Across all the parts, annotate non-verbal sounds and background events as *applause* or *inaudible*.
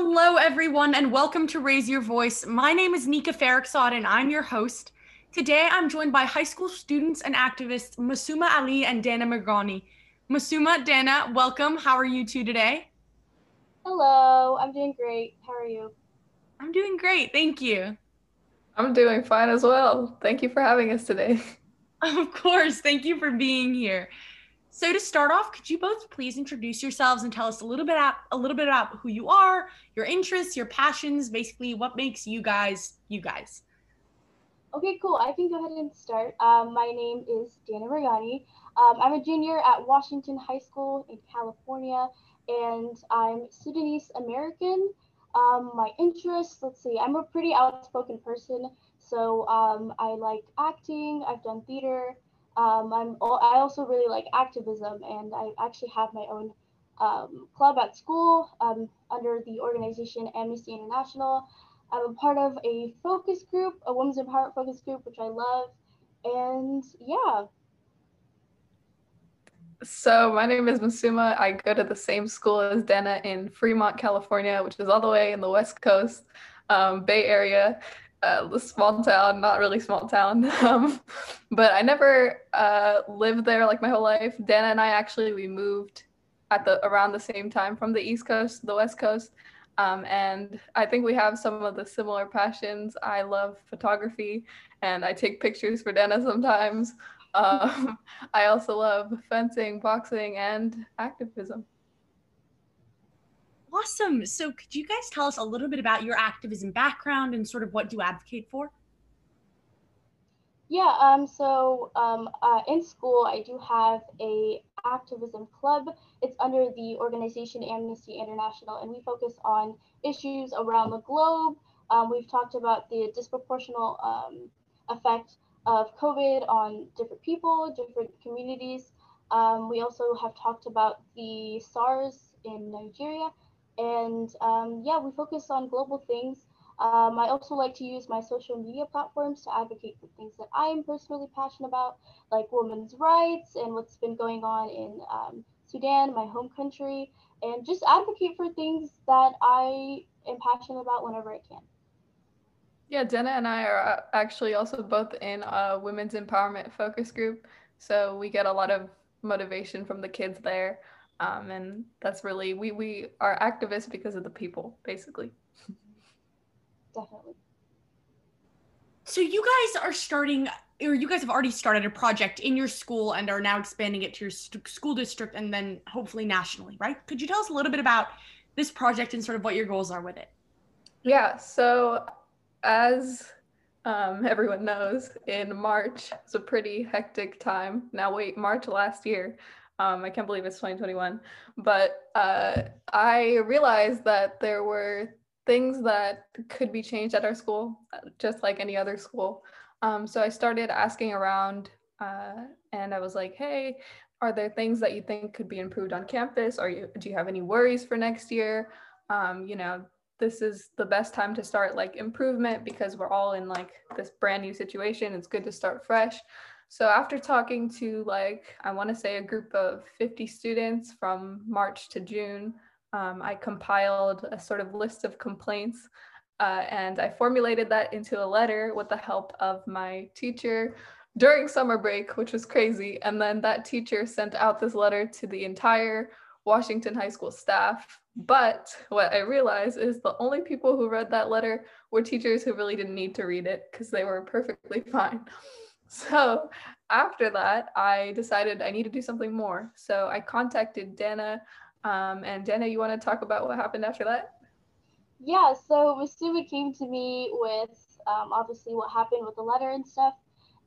Hello, everyone, and welcome to Raise Your Voice. My name is Nika Farrokhzad, and I'm your host. Today, I'm joined by high school students and activists Masuma Ali and Dana Mirghani. Masuma, Dana, welcome. How are you two today? Hello, I'm doing great. How are you? I'm doing great. Thank you. I'm doing fine as well. Thank you for having us today. *laughs* Of course. Thank you for being here. So to start off, could you both please introduce yourselves and tell us a little bit about, a little bit about who you are, your interests, your passions, basically what makes you guys you guys. Okay, cool. I can go ahead and start. Um, my name is Dana Mirghani. Um, I'm a junior at Washington High School in California, and I'm Sudanese American. Um, my interests, let's see, I'm a pretty outspoken person, so um, I like acting. I've done theater. Um, I'm I also really like activism, and I actually have my own um, club at school um, under the organization Amnesty International. I'm a part of a focus group, a women's empowerment focus group, which I love, and yeah. So my name is Masuma. I go to the same school as Dana in Fremont, California, which is all the way in the West Coast, um, Bay Area uh, small town, not really small town. *laughs* Um, but I never uh, lived there like my whole life. Dana and I actually we moved at the around the same time from the East Coast to the West Coast. Um, and I think we have some of the similar passions. I love photography and I take pictures for Dana sometimes. *laughs* Um, I also love fencing, boxing, and activism. Awesome. So, could you guys tell us a little bit about your activism background and sort of what you advocate for? Yeah. Um. So, um. Uh, in school, I do have a activism club. It's under the organization Amnesty International, and we focus on issues around the globe. Um, we've talked about the disproportional um, effect of COVID on different people, different communities. Um, we also have talked about the SARS in Nigeria and um, yeah, we focus on global things. Um, I also like to use my social media platforms to advocate for things that I am personally passionate about, like women's rights and what's been going on in um, Sudan, my home country, and just advocate for things that I am passionate about whenever I can. Yeah, Dana and I are uh, actually also both in a women's empowerment focus group. So we get a lot of motivation from the kids there. Um, and that's really we we are activists because of the people, basically. Definitely. So you guys are starting, or you guys have already started a project in your school and are now expanding it to your st- school district and then hopefully nationally, right? Could you tell us a little bit about this project and sort of what your goals are with it? Yeah. So as um, everyone knows, in March, it's a pretty hectic time. Now, wait, March last year, um, I can't believe it's 2021. But uh, I realized that there were things that could be changed at our school, just like any other school. Um, so I started asking around uh, and I was like, hey, are there things that you think could be improved on campus? Or you, do you have any worries for next year? Um, you know, this is the best time to start like improvement because we're all in like this brand new situation. It's good to start fresh. So after talking to like, I want to say a group of 50 students from March to June, um, I compiled a sort of list of complaints uh, and I formulated that into a letter with the help of my teacher during summer break, which was crazy. And then that teacher sent out this letter to the entire Washington High School staff. But what I realized is the only people who read that letter were teachers who really didn't need to read it because they were perfectly *laughs* fine. So after that, I decided I need to do something more. So I contacted Dana. Um, and Dana, you want to talk about what happened after that? Yeah, so Masuma came to me with um, obviously what happened with the letter and stuff.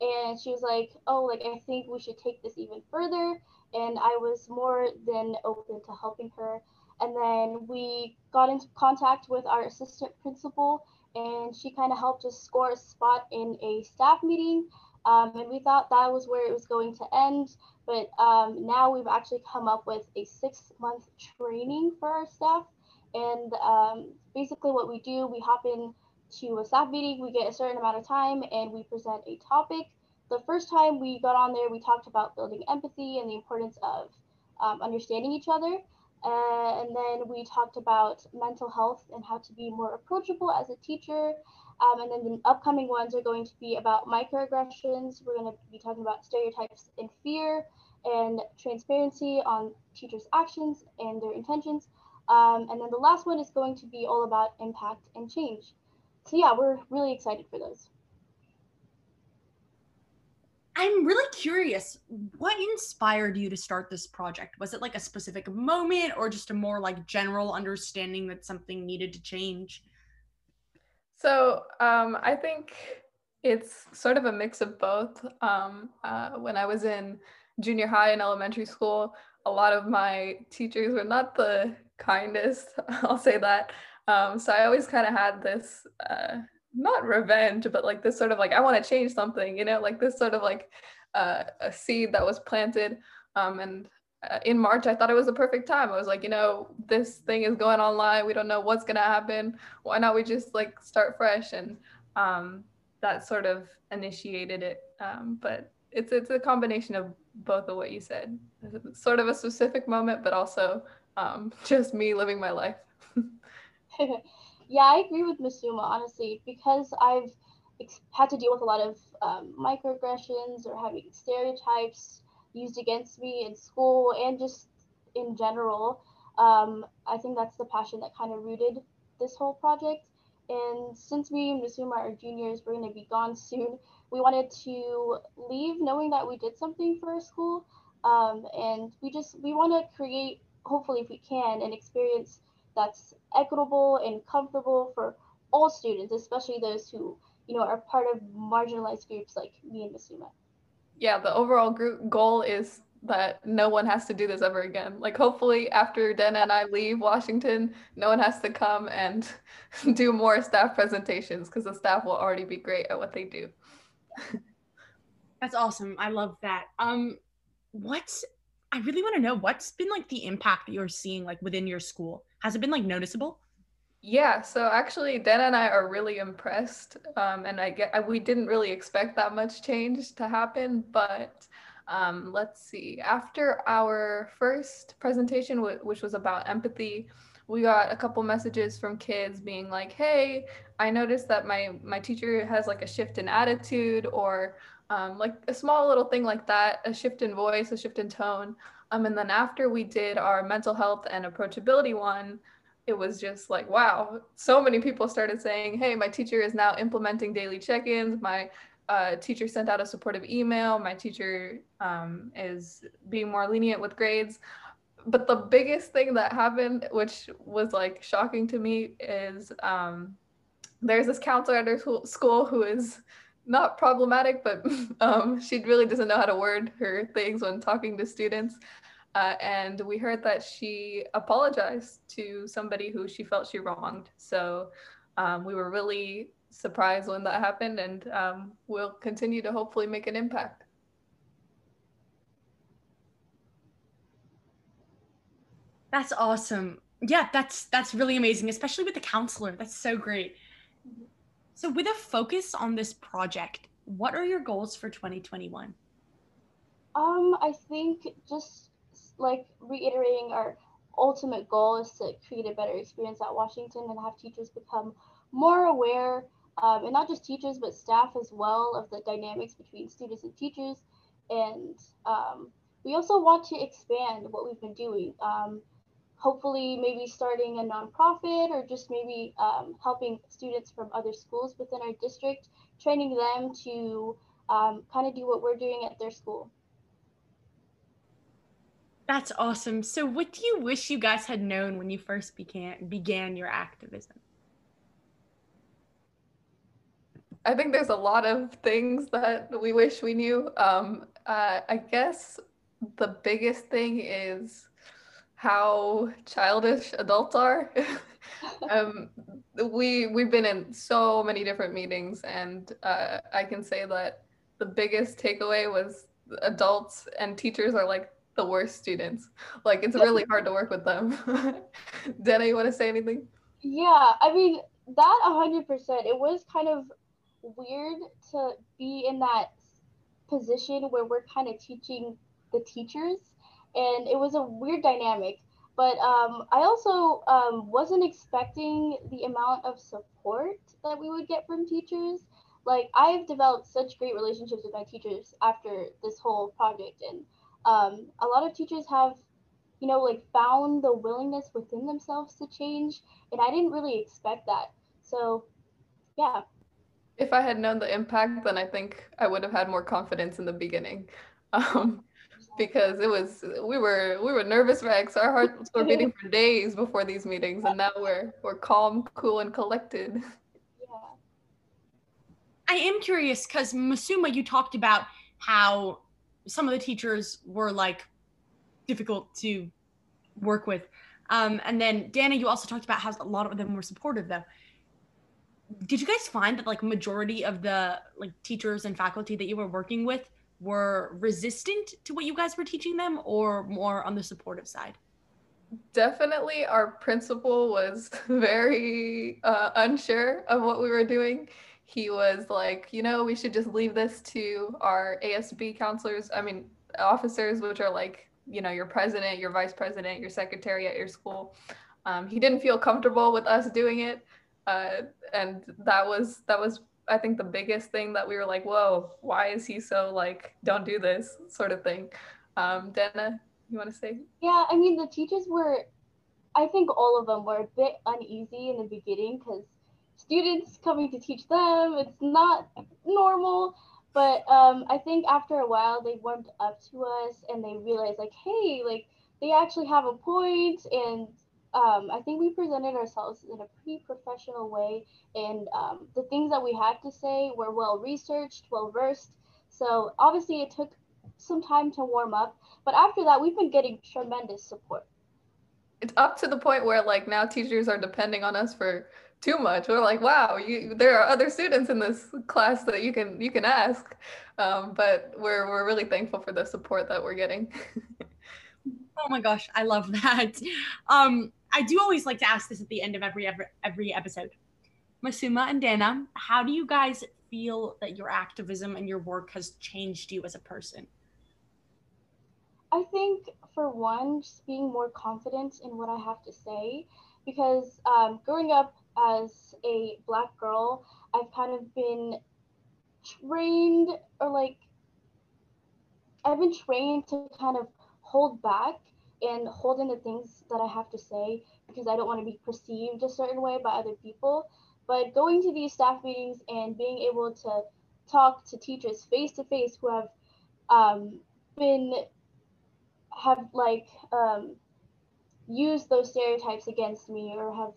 And she was like, oh, like, I think we should take this even further. And I was more than open to helping her. And then we got into contact with our assistant principal, and she kind of helped us score a spot in a staff meeting um, and we thought that was where it was going to end. But um, now we've actually come up with a six month training for our staff. And um, basically, what we do, we hop in to a staff meeting, we get a certain amount of time, and we present a topic. The first time we got on there, we talked about building empathy and the importance of um, understanding each other. Uh, and then we talked about mental health and how to be more approachable as a teacher. Um, and then the upcoming ones are going to be about microaggressions. We're going to be talking about stereotypes and fear and transparency on teachers' actions and their intentions. Um, and then the last one is going to be all about impact and change. So yeah, we're really excited for those. I'm really curious, what inspired you to start this project? Was it like a specific moment or just a more like general understanding that something needed to change? So um, I think it's sort of a mix of both. Um, uh, when I was in junior high and elementary school, a lot of my teachers were not the kindest, *laughs* I'll say that. Um, so I always kind of had this uh, not revenge, but like this sort of like I want to change something, you know, like this sort of like uh, a seed that was planted. Um, and uh, in March, I thought it was the perfect time. I was like, you know, this thing is going online. We don't know what's gonna happen. Why not we just like start fresh? And um, that sort of initiated it. Um, but it's it's a combination of both of what you said. It's sort of a specific moment, but also um, *laughs* just me living my life. *laughs* *laughs* Yeah, I agree with Masuma, honestly, because I've ex- had to deal with a lot of um, microaggressions or having stereotypes used against me in school and just in general. Um, I think that's the passion that kind of rooted this whole project. And since we Masuma are juniors, we're going to be gone soon. We wanted to leave knowing that we did something for our school. Um, and we just, we want to create, hopefully, if we can, an experience that's equitable and comfortable for all students, especially those who, you know, are part of marginalized groups like me and Masuma. Yeah, the overall group goal is that no one has to do this ever again. Like hopefully after Dana and I leave Washington, no one has to come and *laughs* do more staff presentations because the staff will already be great at what they do. That's awesome. I love that. Um what's I really want to know what's been like the impact that you're seeing like within your school. Has it been like noticeable? Yeah, so actually, Dana and I are really impressed, um, and I get we didn't really expect that much change to happen. But um, let's see, after our first presentation, w- which was about empathy, we got a couple messages from kids being like, "Hey, I noticed that my my teacher has like a shift in attitude, or um, like a small little thing like that, a shift in voice, a shift in tone. Um, and then after we did our mental health and approachability one, it was just like, wow, so many people started saying, hey, my teacher is now implementing daily check ins. My uh, teacher sent out a supportive email. My teacher um, is being more lenient with grades. But the biggest thing that happened, which was like shocking to me, is um, there's this counselor at our school who is not problematic, but *laughs* um, she really doesn't know how to word her things when talking to students. Uh, and we heard that she apologized to somebody who she felt she wronged. So um, we were really surprised when that happened, and um, we'll continue to hopefully make an impact. That's awesome. Yeah, that's that's really amazing, especially with the counselor. That's so great. So, with a focus on this project, what are your goals for 2021? Um, I think just like reiterating our ultimate goal is to create a better experience at Washington and have teachers become more aware, um, and not just teachers, but staff as well, of the dynamics between students and teachers. And um, we also want to expand what we've been doing. Um, hopefully maybe starting a nonprofit or just maybe um, helping students from other schools within our district, training them to um, kind of do what we're doing at their school. That's awesome. So, what do you wish you guys had known when you first began began your activism? I think there's a lot of things that we wish we knew. Um, uh, I guess the biggest thing is how childish adults are. *laughs* um, we we've been in so many different meetings, and uh, I can say that the biggest takeaway was adults and teachers are like the worst students. Like it's really hard to work with them. *laughs* Dana, you want to say anything? Yeah, I mean that hundred percent. It was kind of weird to be in that position where we're kind of teaching the teachers and it was a weird dynamic. But um, I also um, wasn't expecting the amount of support that we would get from teachers. Like I've developed such great relationships with my teachers after this whole project, and um, a lot of teachers have, you know, like found the willingness within themselves to change, and I didn't really expect that. So, yeah. If I had known the impact, then I think I would have had more confidence in the beginning. *laughs* Um, because it was we were we were nervous wrecks. Our hearts were *laughs* beating for days before these meetings, and now we're we're calm, cool, and collected. *laughs* Yeah. I am curious because Masuma, you talked about how some of the teachers were like difficult to work with. Um, and then Dana, you also talked about how a lot of them were supportive though. Did you guys find that like majority of the like teachers and faculty that you were working with were resistant to what you guys were teaching them or more on the supportive side? Definitely our principal was *laughs* very uh, unsure of what we were doing. He was like, you know, we should just leave this to our ASB counselors, I mean, officers, which are like, you know, your president, your vice president, your secretary at your school. Um, he didn't feel comfortable with us doing it. Uh, and that was that was I think the biggest thing that we were like, whoa, why is he so like, don't do this sort of thing? Um, Dana, you want to say? Yeah, I mean, the teachers were, I think all of them were a bit uneasy in the beginning because students coming to teach them, it's not normal. But um, I think after a while, they warmed up to us and they realized, like, hey, like, they actually have a point and um, I think we presented ourselves in a pretty professional way, and um, the things that we had to say were well researched, well versed. So obviously, it took some time to warm up, but after that, we've been getting tremendous support. It's up to the point where like now teachers are depending on us for too much. We're like, wow, you, there are other students in this class that you can you can ask, um, but we're we're really thankful for the support that we're getting. *laughs* oh my gosh, I love that. Um, I do always like to ask this at the end of every every, every episode. Masuma and Dana, how do you guys feel that your activism and your work has changed you as a person? I think, for one, just being more confident in what I have to say, because um, growing up as a black girl, I've kind of been trained, or like, I've been trained to kind of hold back and hold in the things that I have to say because I don't want to be perceived a certain way by other people. But going to these staff meetings and being able to talk to teachers face to face who have um, been have like um, used those stereotypes against me or have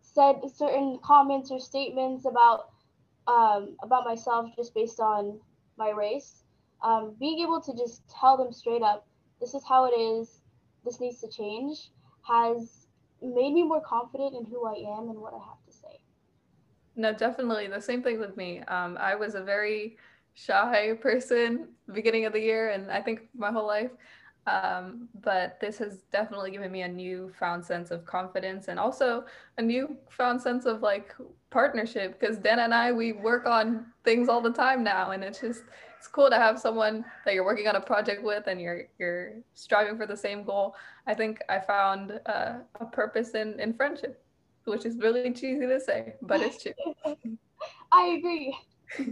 said certain comments or statements about um, about myself just based on my race. Um, being able to just tell them straight up, this is how it is this needs to change has made me more confident in who I am and what I have to say. No, definitely the same thing with me. Um, I was a very shy person beginning of the year, and I think my whole life. Um, but this has definitely given me a newfound sense of confidence and also a newfound sense of like partnership because Dan and I we work on things all the time now, and it's just it's cool to have someone that you're working on a project with and you're you're striving for the same goal. I think I found uh, a purpose in in friendship, which is really cheesy to say, but it's true. *laughs* I agree. *laughs*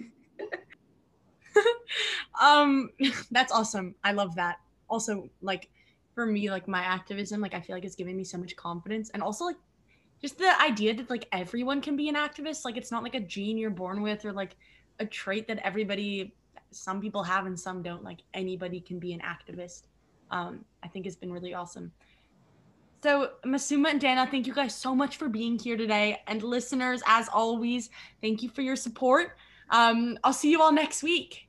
um, *laughs* that's awesome. I love that. Also, like for me, like my activism, like I feel like it's giving me so much confidence, and also like just the idea that like everyone can be an activist. Like it's not like a gene you're born with or like a trait that everybody some people have and some don't. Like anybody can be an activist. Um, I think it's been really awesome. So, Masuma and Dana, thank you guys so much for being here today. And listeners, as always, thank you for your support. Um, I'll see you all next week.